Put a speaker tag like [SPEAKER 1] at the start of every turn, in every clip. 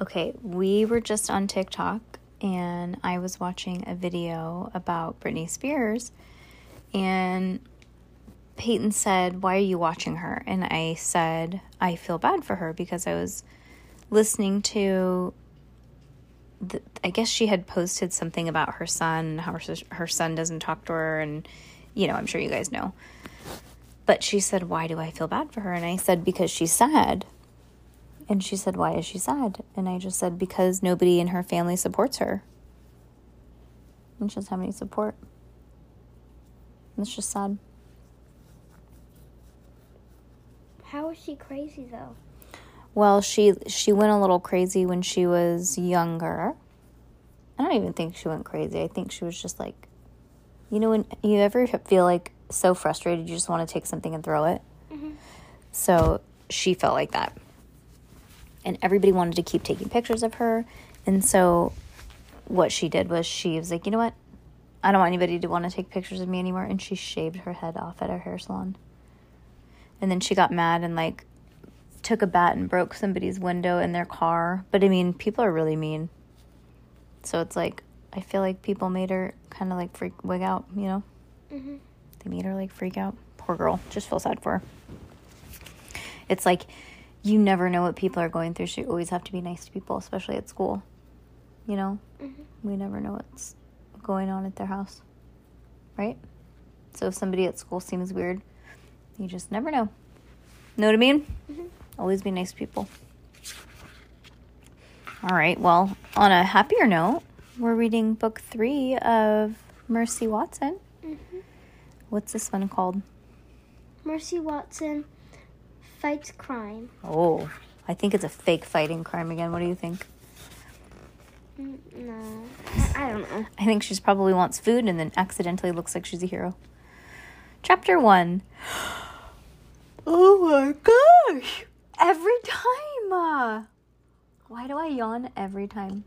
[SPEAKER 1] Okay, we were just on TikTok and I was watching a video about Britney Spears and Peyton said, Why are you watching her? And I said, I feel bad for her because I was listening to, the, I guess she had posted something about her son, how her, her son doesn't talk to her, and, you know, I'm sure you guys know. But she said, Why do I feel bad for her? And I said, Because she's sad. And she said, Why is she sad? And I just said, Because nobody in her family supports her. And she doesn't have any support. And it's just sad.
[SPEAKER 2] How is she crazy though?
[SPEAKER 1] Well, she she went a little crazy when she was younger. I don't even think she went crazy. I think she was just like, you know, when you ever feel like so frustrated, you just want to take something and throw it. Mm-hmm. So she felt like that, and everybody wanted to keep taking pictures of her. And so, what she did was she was like, you know what, I don't want anybody to want to take pictures of me anymore. And she shaved her head off at her hair salon. And then she got mad and like took a bat and broke somebody's window in their car. But I mean, people are really mean. So it's like, I feel like people made her kind of like freak wig out, you know?
[SPEAKER 2] Mhm.
[SPEAKER 1] They made her like freak out. Poor girl. Just feel sad for her. It's like, you never know what people are going through. So you always have to be nice to people, especially at school. You know? Mm-hmm. We never know what's going on at their house. Right? So if somebody at school seems weird, you just never know. Know what I mean? Mm-hmm. Always be nice to people. All right. Well, on a happier note, we're reading book three of Mercy Watson. Mm-hmm. What's this one called?
[SPEAKER 2] Mercy Watson fights crime.
[SPEAKER 1] Oh, I think it's a fake fighting crime again. What do you think?
[SPEAKER 2] Mm, No, I, don't know.
[SPEAKER 1] I think she probably wants food and then accidentally looks like she's a hero. Chapter one. Oh my gosh! Every time! Uh, why do I yawn every time?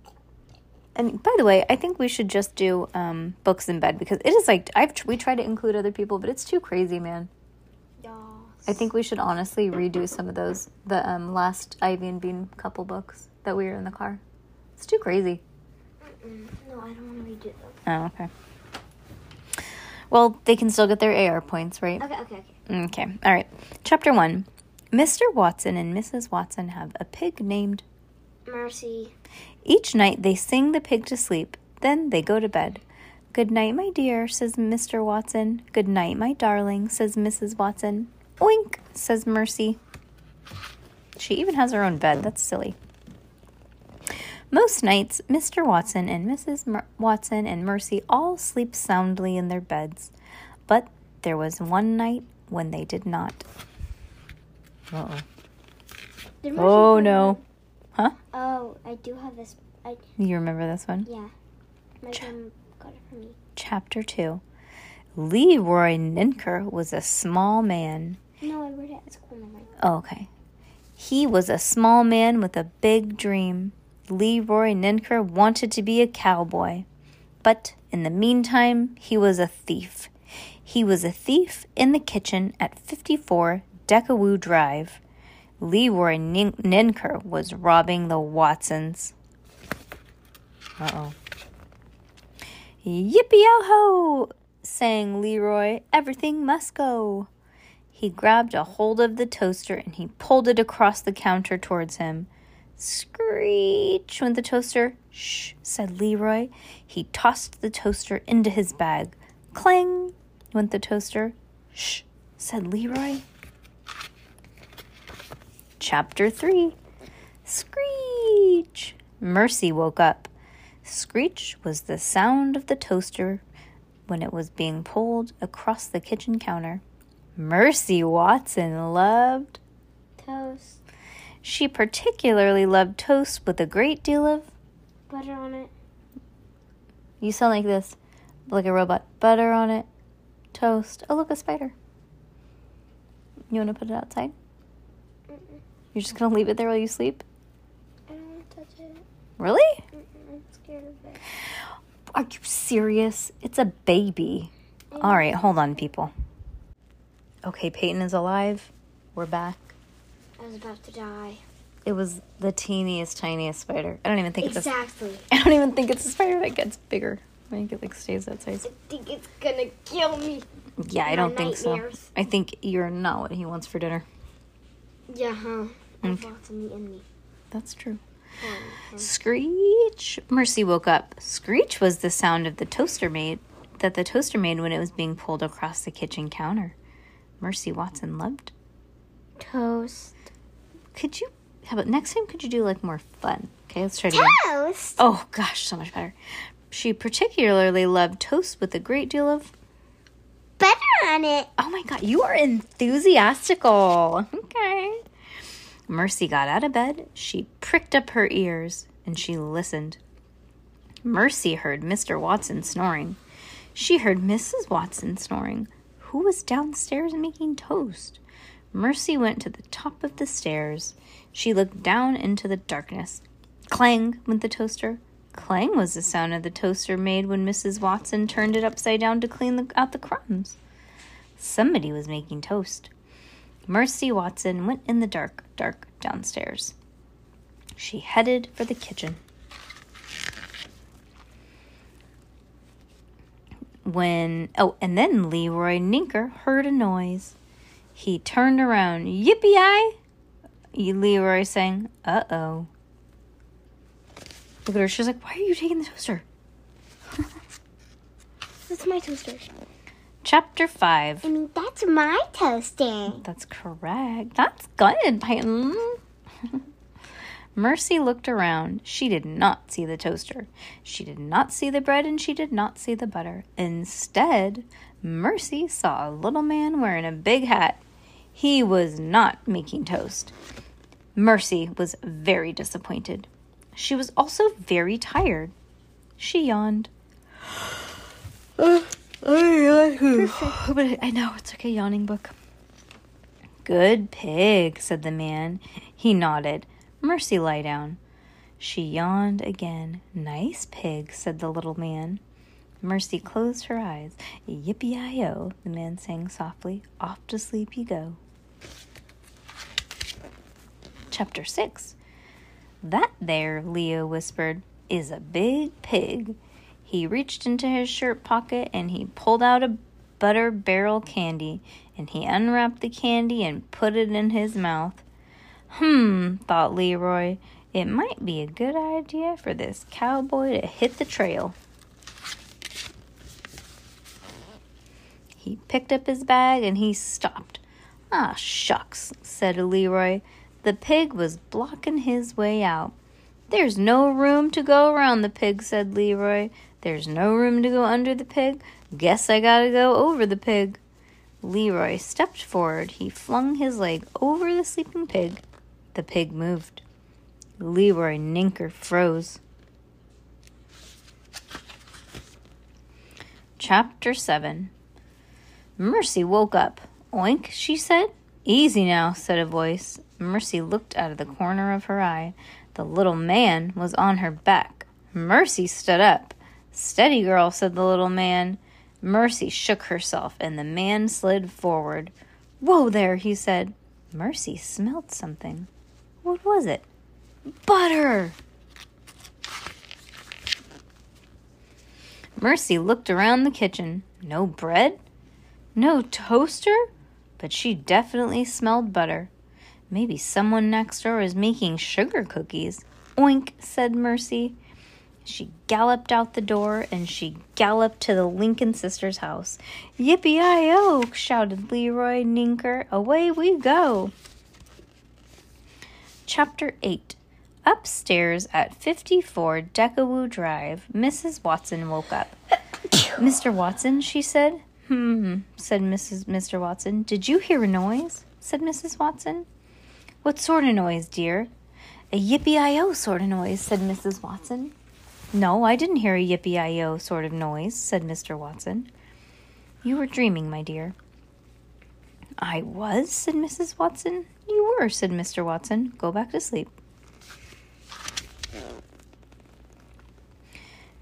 [SPEAKER 1] And by the way, I think we should just do um, books in bed because it is like I've we try to include other people, but it's too crazy, man. I think we should honestly redo some of those the um, last Ivy and Bean couple books that we were in the car. It's too crazy.
[SPEAKER 2] Mm, No, I don't want to redo them.
[SPEAKER 1] Oh, okay. Well, they can still get their AR points, right?
[SPEAKER 2] Okay, okay, okay.
[SPEAKER 1] Okay. All right. Chapter 1. Mr. Watson and Mrs. Watson have a pig named.
[SPEAKER 2] Mercy.
[SPEAKER 1] Each night they sing the pig to sleep, then they go to bed. Good night, my dear, says Mr. Watson. Good night, my darling, says Mrs. Watson. Oink, says Mercy. She even has her own bed. That's silly. Most nights, Mr. Watson and Mrs. Mer- Watson and Mercy all sleep soundly in their beds. But there was one night when they did not. Uh oh. Oh no. Huh?
[SPEAKER 2] Oh, I do have this. I
[SPEAKER 1] You remember this one?
[SPEAKER 2] yeah. My mom got it for me.
[SPEAKER 1] Chapter 2. Leroy Ninker was a small man.
[SPEAKER 2] No, I read it.
[SPEAKER 1] Oh, okay. He was a small man with a big dream. Leroy Ninker wanted to be a cowboy. But in the meantime, he was a thief. He was a thief in the kitchen at 54 Deckawoo Drive. Leroy Nin- Ninker was robbing the Watsons. Uh oh. Yippee yo ho! sang Leroy. Everything must go. He grabbed a hold of the toaster and he pulled it across the counter towards him. Screech went the toaster. Shh, said Leroy. He tossed the toaster into his bag. Clang went the toaster. Shh, said Leroy. Chapter 3 Screech! Mercy woke up. Screech was the sound of the toaster when it was being pulled across the kitchen counter. Mercy Watson loved.
[SPEAKER 2] Toast.
[SPEAKER 1] She particularly loved toast with a great deal of.
[SPEAKER 2] Butter on it.
[SPEAKER 1] You sound like this, like a robot. Butter on it, toast. Oh, look, a spider. You want to put it outside?
[SPEAKER 2] Mm-mm.
[SPEAKER 1] You're just gonna leave it there while you sleep?
[SPEAKER 2] I don't want to touch it.
[SPEAKER 1] Really?
[SPEAKER 2] Mm-mm. I'm scared of it.
[SPEAKER 1] Are you serious? It's a baby. All right, hold on, people. Okay, Peyton is alive. We're back.
[SPEAKER 2] I was about to die.
[SPEAKER 1] It was the teeniest, tiniest spider. I don't even think it's a.
[SPEAKER 2] Exactly.
[SPEAKER 1] I don't even think it's a spider that gets bigger. I think it like stays that size.
[SPEAKER 2] I think it's gonna kill me.
[SPEAKER 1] Yeah, I don't think so. I think you're not what he wants for dinner.
[SPEAKER 2] Yeah, huh? There's
[SPEAKER 1] Okay.
[SPEAKER 2] lots of meat in me.
[SPEAKER 1] That's true.
[SPEAKER 2] Um,
[SPEAKER 1] Screech. Mercy woke up. Screech was the sound of the toaster made that the toaster made when it was being pulled across the kitchen counter. Mercy Watson loved.
[SPEAKER 2] Toast.
[SPEAKER 1] Could you? How about next time? Could you do like more fun? Okay, let's try again.
[SPEAKER 2] Toast.
[SPEAKER 1] Oh gosh, so much better. She particularly loved toast with a great deal of.
[SPEAKER 2] Butter on it.
[SPEAKER 1] Oh my god, you are enthusiastical. Okay. Mercy got out of bed. She pricked up her ears and she listened. Mercy heard Mr. Watson snoring. She heard Mrs. Watson snoring. Who was downstairs making toast? Mercy went to the top of the stairs. She looked down into the darkness. Clang went the toaster. Clang was the sound of the toaster made when Mrs. Watson turned it upside down to clean the, out the crumbs. Somebody was making toast. Mercy Watson went in the dark, dark downstairs. She headed for the kitchen. When, oh, and then Leroy Ninker heard a noise. He turned around. Yippee-yi! Leroy sang, uh oh. Look at her. She's like, why are you taking the toaster?
[SPEAKER 2] That's my toaster.
[SPEAKER 1] Chapter 5.
[SPEAKER 2] I mean, that's my toaster.
[SPEAKER 1] That's correct. That's good, Peyton. Mercy looked around. She did not see the toaster. She did not see the bread and she did not see the butter. Instead, Mercy saw a little man wearing a big hat. He was not making toast. Mercy was very disappointed. She was also very tired. She yawned. But I know it's like a yawning book. Good pig, said the man. He nodded. Mercy lie down. She yawned again. Nice pig, said the little man. Mercy closed her eyes. Yippee-i-o, the man sang softly. Off to sleep you go. Chapter 6 That there, Leo whispered, is a big pig. He reached into his shirt pocket and he pulled out a butter barrel candy and he unwrapped the candy and put it in his mouth. Hmm, thought Leroy, it might be a good idea for this cowboy to hit the trail. He picked up his bag and he stopped. Ah, shucks, said Leroy. The pig was blocking his way out. There's no room to go around the pig, said Leroy. There's no room to go under the pig. Guess I gotta go over the pig. Leroy stepped forward. He flung his leg over the sleeping pig. The pig moved. Leroy Ninker froze. Chapter 7 Mercy woke up. Oink, she said. Easy now, said a voice. Mercy looked out of the corner of her eye. The little man was on her back. Mercy stood up. Steady, girl, said the little man. Mercy shook herself, and the man slid forward. Whoa there, he said. Mercy smelled something. What was it? Butter! Mercy looked around the kitchen. No bread? No toaster? But she definitely smelled butter. Maybe someone next door is making sugar cookies. Oink, said Mercy. She galloped out the door and she galloped to the Lincoln sisters' house. Yippee i o! shouted Leroy Ninker. Away we go. Chapter 8 Upstairs at 54 Deckawoo Drive, Mrs. Watson woke up. Mr. Watson, she said. Hmm, said Mrs. Mr. Watson. Did you hear a noise? said Mrs. Watson. What sort of noise, dear? A yippee-i-o sort of noise, said Mrs. Watson. No, I didn't hear a yippee-i-o sort of noise, said Mr. Watson. You were dreaming, my dear. I was, said Mrs. Watson. You were, said Mr. Watson. Go back to sleep.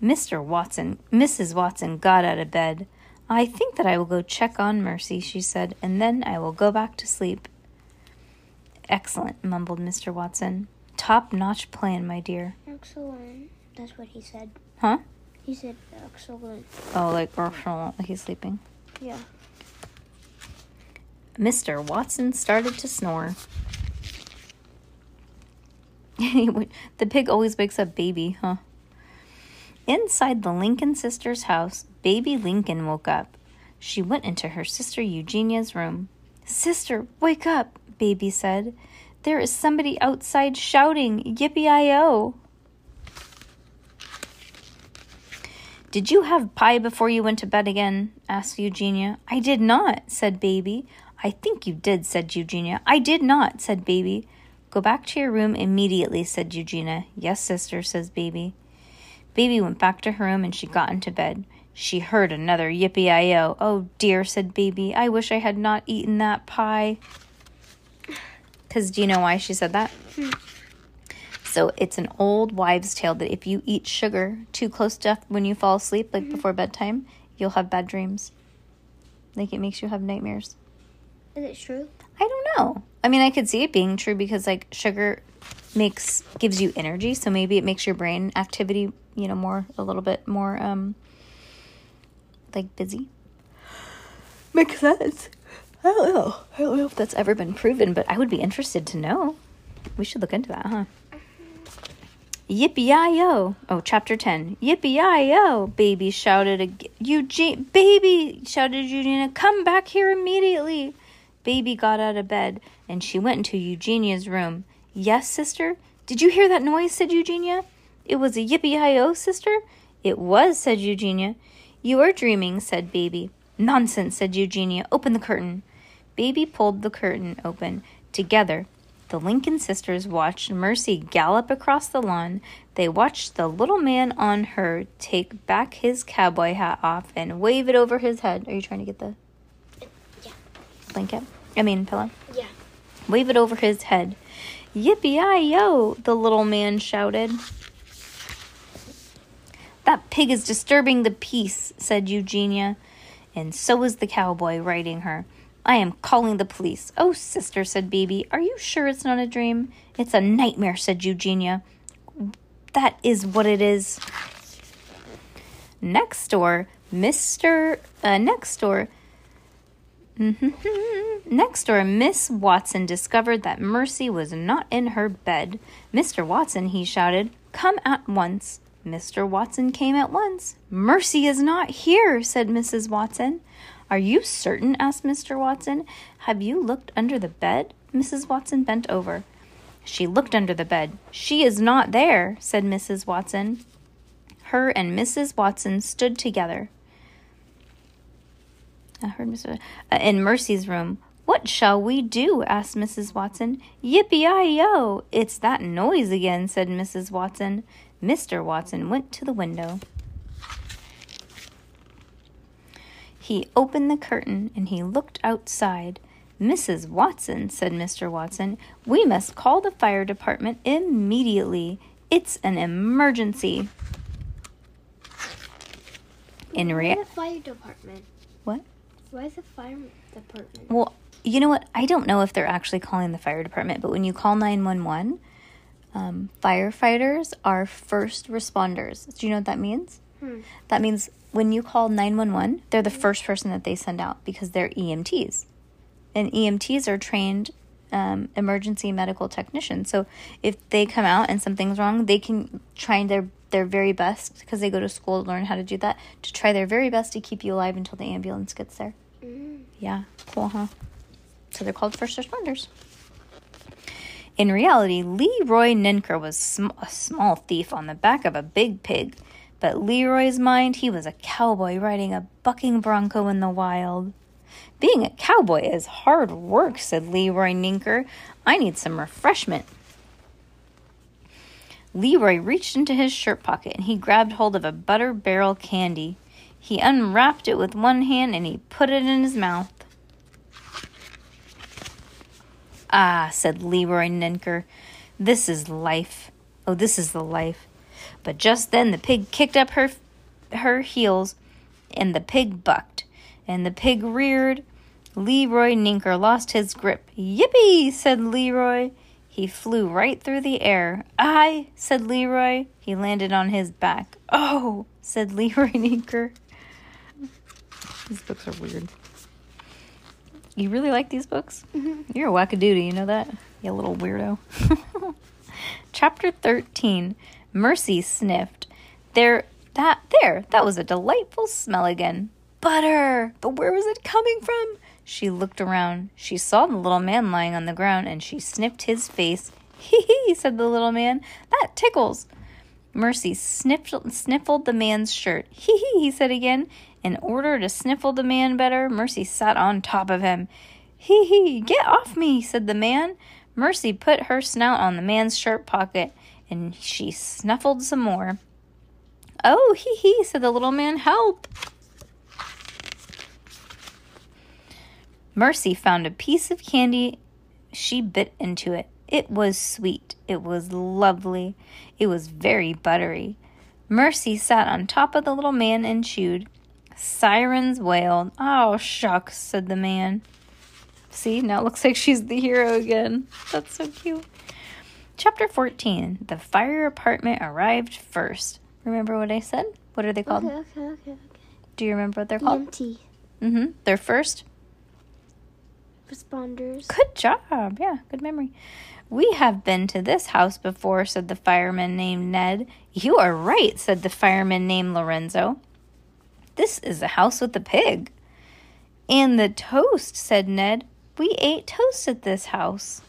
[SPEAKER 1] Mr. Watson, Mrs. Watson got out of bed. I think that I will go check on Mercy, she said, and then I will go back to sleep. Excellent, mumbled Mr. Watson. Top notch plan, my dear.
[SPEAKER 2] Excellent. That's what he said.
[SPEAKER 1] Huh?
[SPEAKER 2] He said excellent.
[SPEAKER 1] Oh, like, excellent, like he's sleeping.
[SPEAKER 2] Yeah.
[SPEAKER 1] Mr. Watson started to snore. the pig always wakes up baby, huh? Inside the Lincoln sisters' house, baby Lincoln woke up. She went into her sister Eugenia's room. Sister, wake up, baby said. There is somebody outside shouting, Yippee I O. Did you have pie before you went to bed again? asked Eugenia. I did not, said Baby. I think you did, said Eugenia. I did not, said Baby. Go back to your room immediately, said Eugenia. Yes, sister, says Baby. Baby went back to her room and she got into bed. She heard another yippee i o. Oh dear, said Baby. I wish I had not eaten that pie. Because do you know why she said that? So it's an old wives' tale that if you eat sugar too close to when you fall asleep, like before bedtime, you'll have bad dreams. Like it makes you have nightmares.
[SPEAKER 2] Is it true?
[SPEAKER 1] I don't know. I mean, I could see it being true because like sugar makes gives you energy, so maybe it makes your brain activity, you know, more a little bit more um like busy. Makes sense. I don't know. I don't know if that's ever been proven, but I would be interested to know. We should look into that, huh? Yippee i yo! Oh, chapter ten. Yippee i yo! Baby shouted again. Eugene, baby shouted Eugenia, come back here immediately. Baby got out of bed and she went into Eugenia's room. Yes, sister? Did you hear that noise? said Eugenia. It was a yippee hi oh, sister? It was, said Eugenia. You are dreaming, said Baby. Nonsense, said Eugenia. Open the curtain. Baby pulled the curtain open. Together, the Lincoln sisters watched Mercy gallop across the lawn. They watched the little man on her take back his cowboy hat off and wave it over his head. Are you trying to get the. Blanket? I mean, pillow.
[SPEAKER 2] Yeah.
[SPEAKER 1] Wave it over his head. Yippee i yo, the little man shouted. That pig is disturbing the peace, said Eugenia. And so is the cowboy, riding her. I am calling the police. Oh, sister, said Baby, are you sure it's not a dream? It's a nightmare, said Eugenia. That is what it is. Next door, Mr. Uh, next door, Mm-hmm. Next door, Miss Watson discovered that Mercy was not in her bed. Mr. Watson, he shouted, come at once. Mr. Watson came at once. Mercy is not here, said Mrs. Watson. Are you certain? asked Mr. Watson. Have you looked under the bed? Mrs. Watson bent over. She looked under the bed. She is not there, said Mrs. Watson. Her and Mrs. Watson stood together. I heard Mr. Uh, in Mercy's room. What shall we do? asked Mrs. Watson. Yippee i yo! It's that noise again, said Mrs. Watson. Mr. Watson went to the window. He opened the curtain and he looked outside. Mrs. Watson, said Mr. Watson, we must call the fire department immediately. It's an emergency. In rea-
[SPEAKER 2] the fire department?
[SPEAKER 1] what?
[SPEAKER 2] Why is the fire department?
[SPEAKER 1] Well, you know what? I don't know if they're actually calling the fire department, but when you call 911, um, firefighters are first responders. Do you know what that means?
[SPEAKER 2] Hmm.
[SPEAKER 1] That means when you call 911, they're the first person that they send out because they're EMTs. And EMTs are trained um, emergency medical technicians. So if they come out and something's wrong, they can try their their very best because they go to school to learn how to do that to try their very best to keep you alive until the ambulance gets there. Yeah, cool, huh? So they're called first responders. In reality, Leroy Ninker was sm- a small thief on the back of a big pig, but Leroy's mind, he was a cowboy riding a bucking bronco in the wild. Being a cowboy is hard work, said Leroy Ninker. I need some refreshment. Leroy reached into his shirt pocket and he grabbed hold of a butter barrel candy. He unwrapped it with one hand and he put it in his mouth. Ah, said Leroy Ninker, this is life. Oh, this is the life. But just then the pig kicked up her her heels and the pig bucked and the pig reared. Leroy Ninker lost his grip. Yippee, said Leroy. He flew right through the air. I, said Leroy. He landed on his back. Oh, said Leroy Ninker. These books are weird. You really like these books? Mm-hmm. You're a wackadoodie, you know that? You little weirdo. Chapter 13 Mercy sniffed. There, that, there, that was a delightful smell again. Butter! But where was it coming from? She looked around. She saw the little man lying on the ground and she sniffed his face. Hee hee, said the little man. That tickles. Mercy sniffled, sniffled the man's shirt. Hee hee, he said again. In order to sniffle the man better, Mercy sat on top of him. Hee hee, get off me, said the man. Mercy put her snout on the man's shirt pocket and she snuffled some more. Oh, hee hee, said the little man. Help! Mercy found a piece of candy. She bit into it. It was sweet. It was lovely. It was very buttery. Mercy sat on top of the little man and chewed. Sirens wailed. Oh, shucks, said the man. See, now it looks like she's the hero again. That's so cute. Chapter 14 The fire department arrived first. Remember what I said? What are they called?
[SPEAKER 2] Okay, okay, okay, okay.
[SPEAKER 1] Do you remember what they're called?
[SPEAKER 2] EMT
[SPEAKER 1] Mm hmm. They're first
[SPEAKER 2] responders.
[SPEAKER 1] Good job. Yeah, good memory. We have been to this house before, said the fireman named Ned. You are right, said the fireman named Lorenzo. This is a house with a pig. And the toast, said Ned. We ate toast at this house.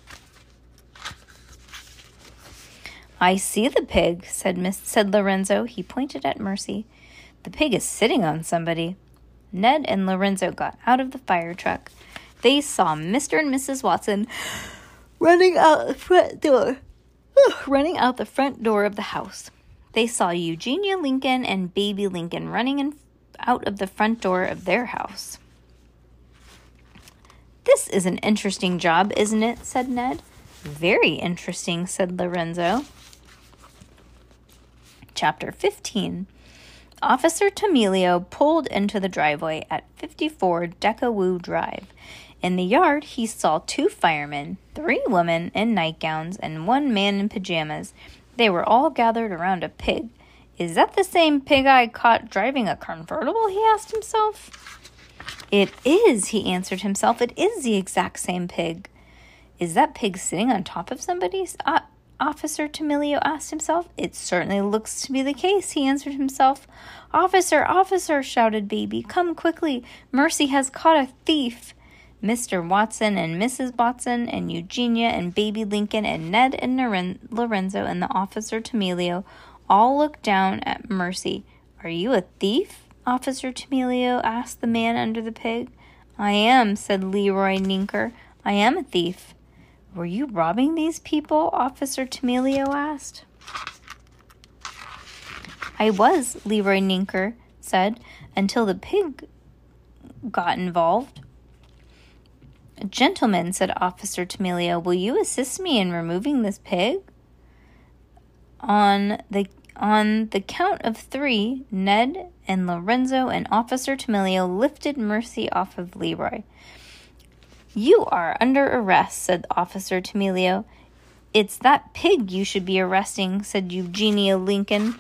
[SPEAKER 1] I see the pig, said Miss said Lorenzo. He pointed at Mercy. The pig is sitting on somebody. Ned and Lorenzo got out of the fire truck they saw Mr. and Mrs. Watson running out the front door. running out the front door of the house. They saw Eugenia Lincoln and baby Lincoln running in, out of the front door of their house. This is an interesting job, isn't it? said Ned. Very interesting, said Lorenzo. Chapter 15 Officer Tomilio pulled into the driveway at 54 Deckawoo Drive. In the yard, he saw two firemen, three women in nightgowns, and one man in pajamas. They were all gathered around a pig. Is that the same pig I caught driving a convertible? he asked himself. It is, he answered himself. It is the exact same pig. Is that pig sitting on top of somebody? Uh, Officer Tomilio asked himself. It certainly looks to be the case, he answered himself. Officer, officer, shouted Baby, come quickly. Mercy has caught a thief. Mr. Watson and Mrs. Watson and Eugenia and baby Lincoln and Ned and Lorenzo and the officer Tomilio all looked down at Mercy. Are you a thief? Officer Tomilio asked the man under the pig. I am, said Leroy Ninker. I am a thief. Were you robbing these people? Officer Tomilio asked. I was, Leroy Ninker said, until the pig got involved. Gentlemen, said Officer Tomilio, will you assist me in removing this pig? On the on the count of three, Ned and Lorenzo and Officer Tomilio lifted Mercy off of Leroy. You are under arrest, said Officer Tomilio. It's that pig you should be arresting, said Eugenia Lincoln.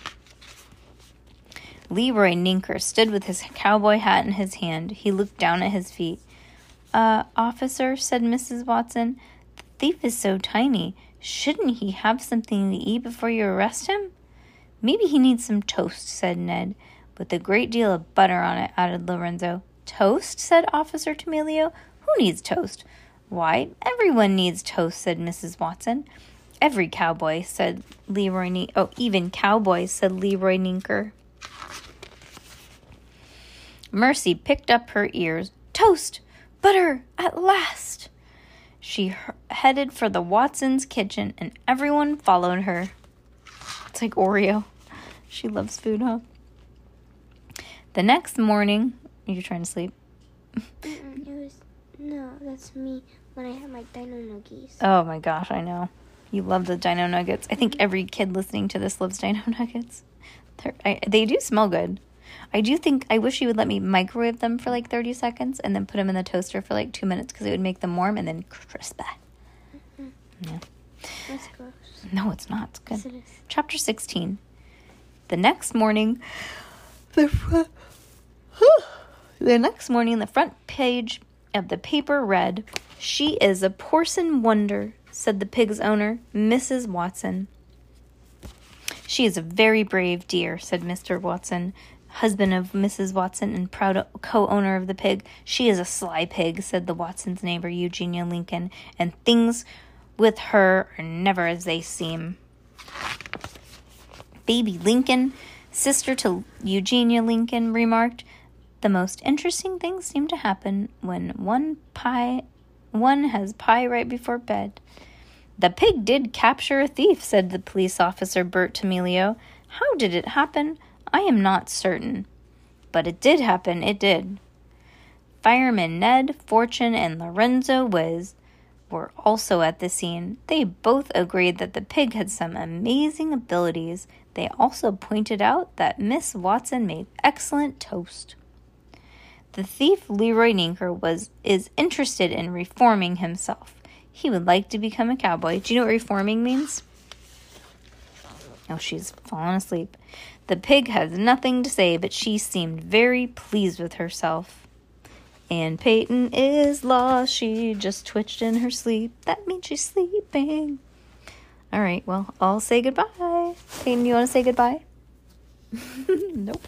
[SPEAKER 1] Leroy Ninker stood with his cowboy hat in his hand. He looked down at his feet. Uh, officer, said Mrs. Watson, the thief is so tiny. Shouldn't he have something to eat before you arrest him? Maybe he needs some toast, said Ned, with a great deal of butter on it, added Lorenzo. Toast? said Officer Tomilio. Who needs toast? Why, everyone needs toast, said Mrs. Watson. Every cowboy, said Leroy. Ne- oh, even cowboys, said Leroy Ninker. Mercy picked up her ears. Toast! Butter, at last! She headed for the Watsons' kitchen, and everyone followed her. It's like Oreo. She loves food, huh? The next morning, you're trying to sleep.
[SPEAKER 2] It was no, that's me when I had my dino nuggets.
[SPEAKER 1] Oh my gosh, I know. You love the dino nuggets. I think mm-hmm. every kid listening to this loves dino nuggets. I, they do smell good. I do think, I wish you would let me microwave them for like 30 seconds and then put them in the toaster for like two minutes because it would make them warm and then crisp. Yeah.
[SPEAKER 2] That's gross.
[SPEAKER 1] No, it's not. It's good.
[SPEAKER 2] Yes, it.
[SPEAKER 1] Chapter 16. The next morning, the front, the next morning, the front page of the paper read, "She is a porcelain wonder," said the pig's owner, Mrs. Watson. She is a very brave dear, said Mr. Watson, husband of Mrs. Watson and proud co-owner of the pig. She is a sly pig, said the Watsons' neighbor Eugenia Lincoln, and things with her are never as they seem. Baby Lincoln, sister to Eugenia Lincoln, remarked, "The most interesting things seem to happen when one pie, one has pie right before bed." The pig did capture a thief, said the police officer Bert Tamilio. How did it happen? I am not certain. But it did happen, it did. Firemen Ned, Fortune, and Lorenzo Wiz were also at the scene. They both agreed that the pig had some amazing abilities. They also pointed out that Miss Watson made excellent toast. The thief Leroy Ninker was is interested in reforming himself. He would like to become a cowboy. Do you know what reforming means? Oh, she's fallen asleep. The pig has nothing to say, but she seemed very pleased with herself. And Peyton is lost. She just twitched in her sleep. That means she's sleeping. All right, well, I'll say goodbye. Peyton, you want to say goodbye? nope.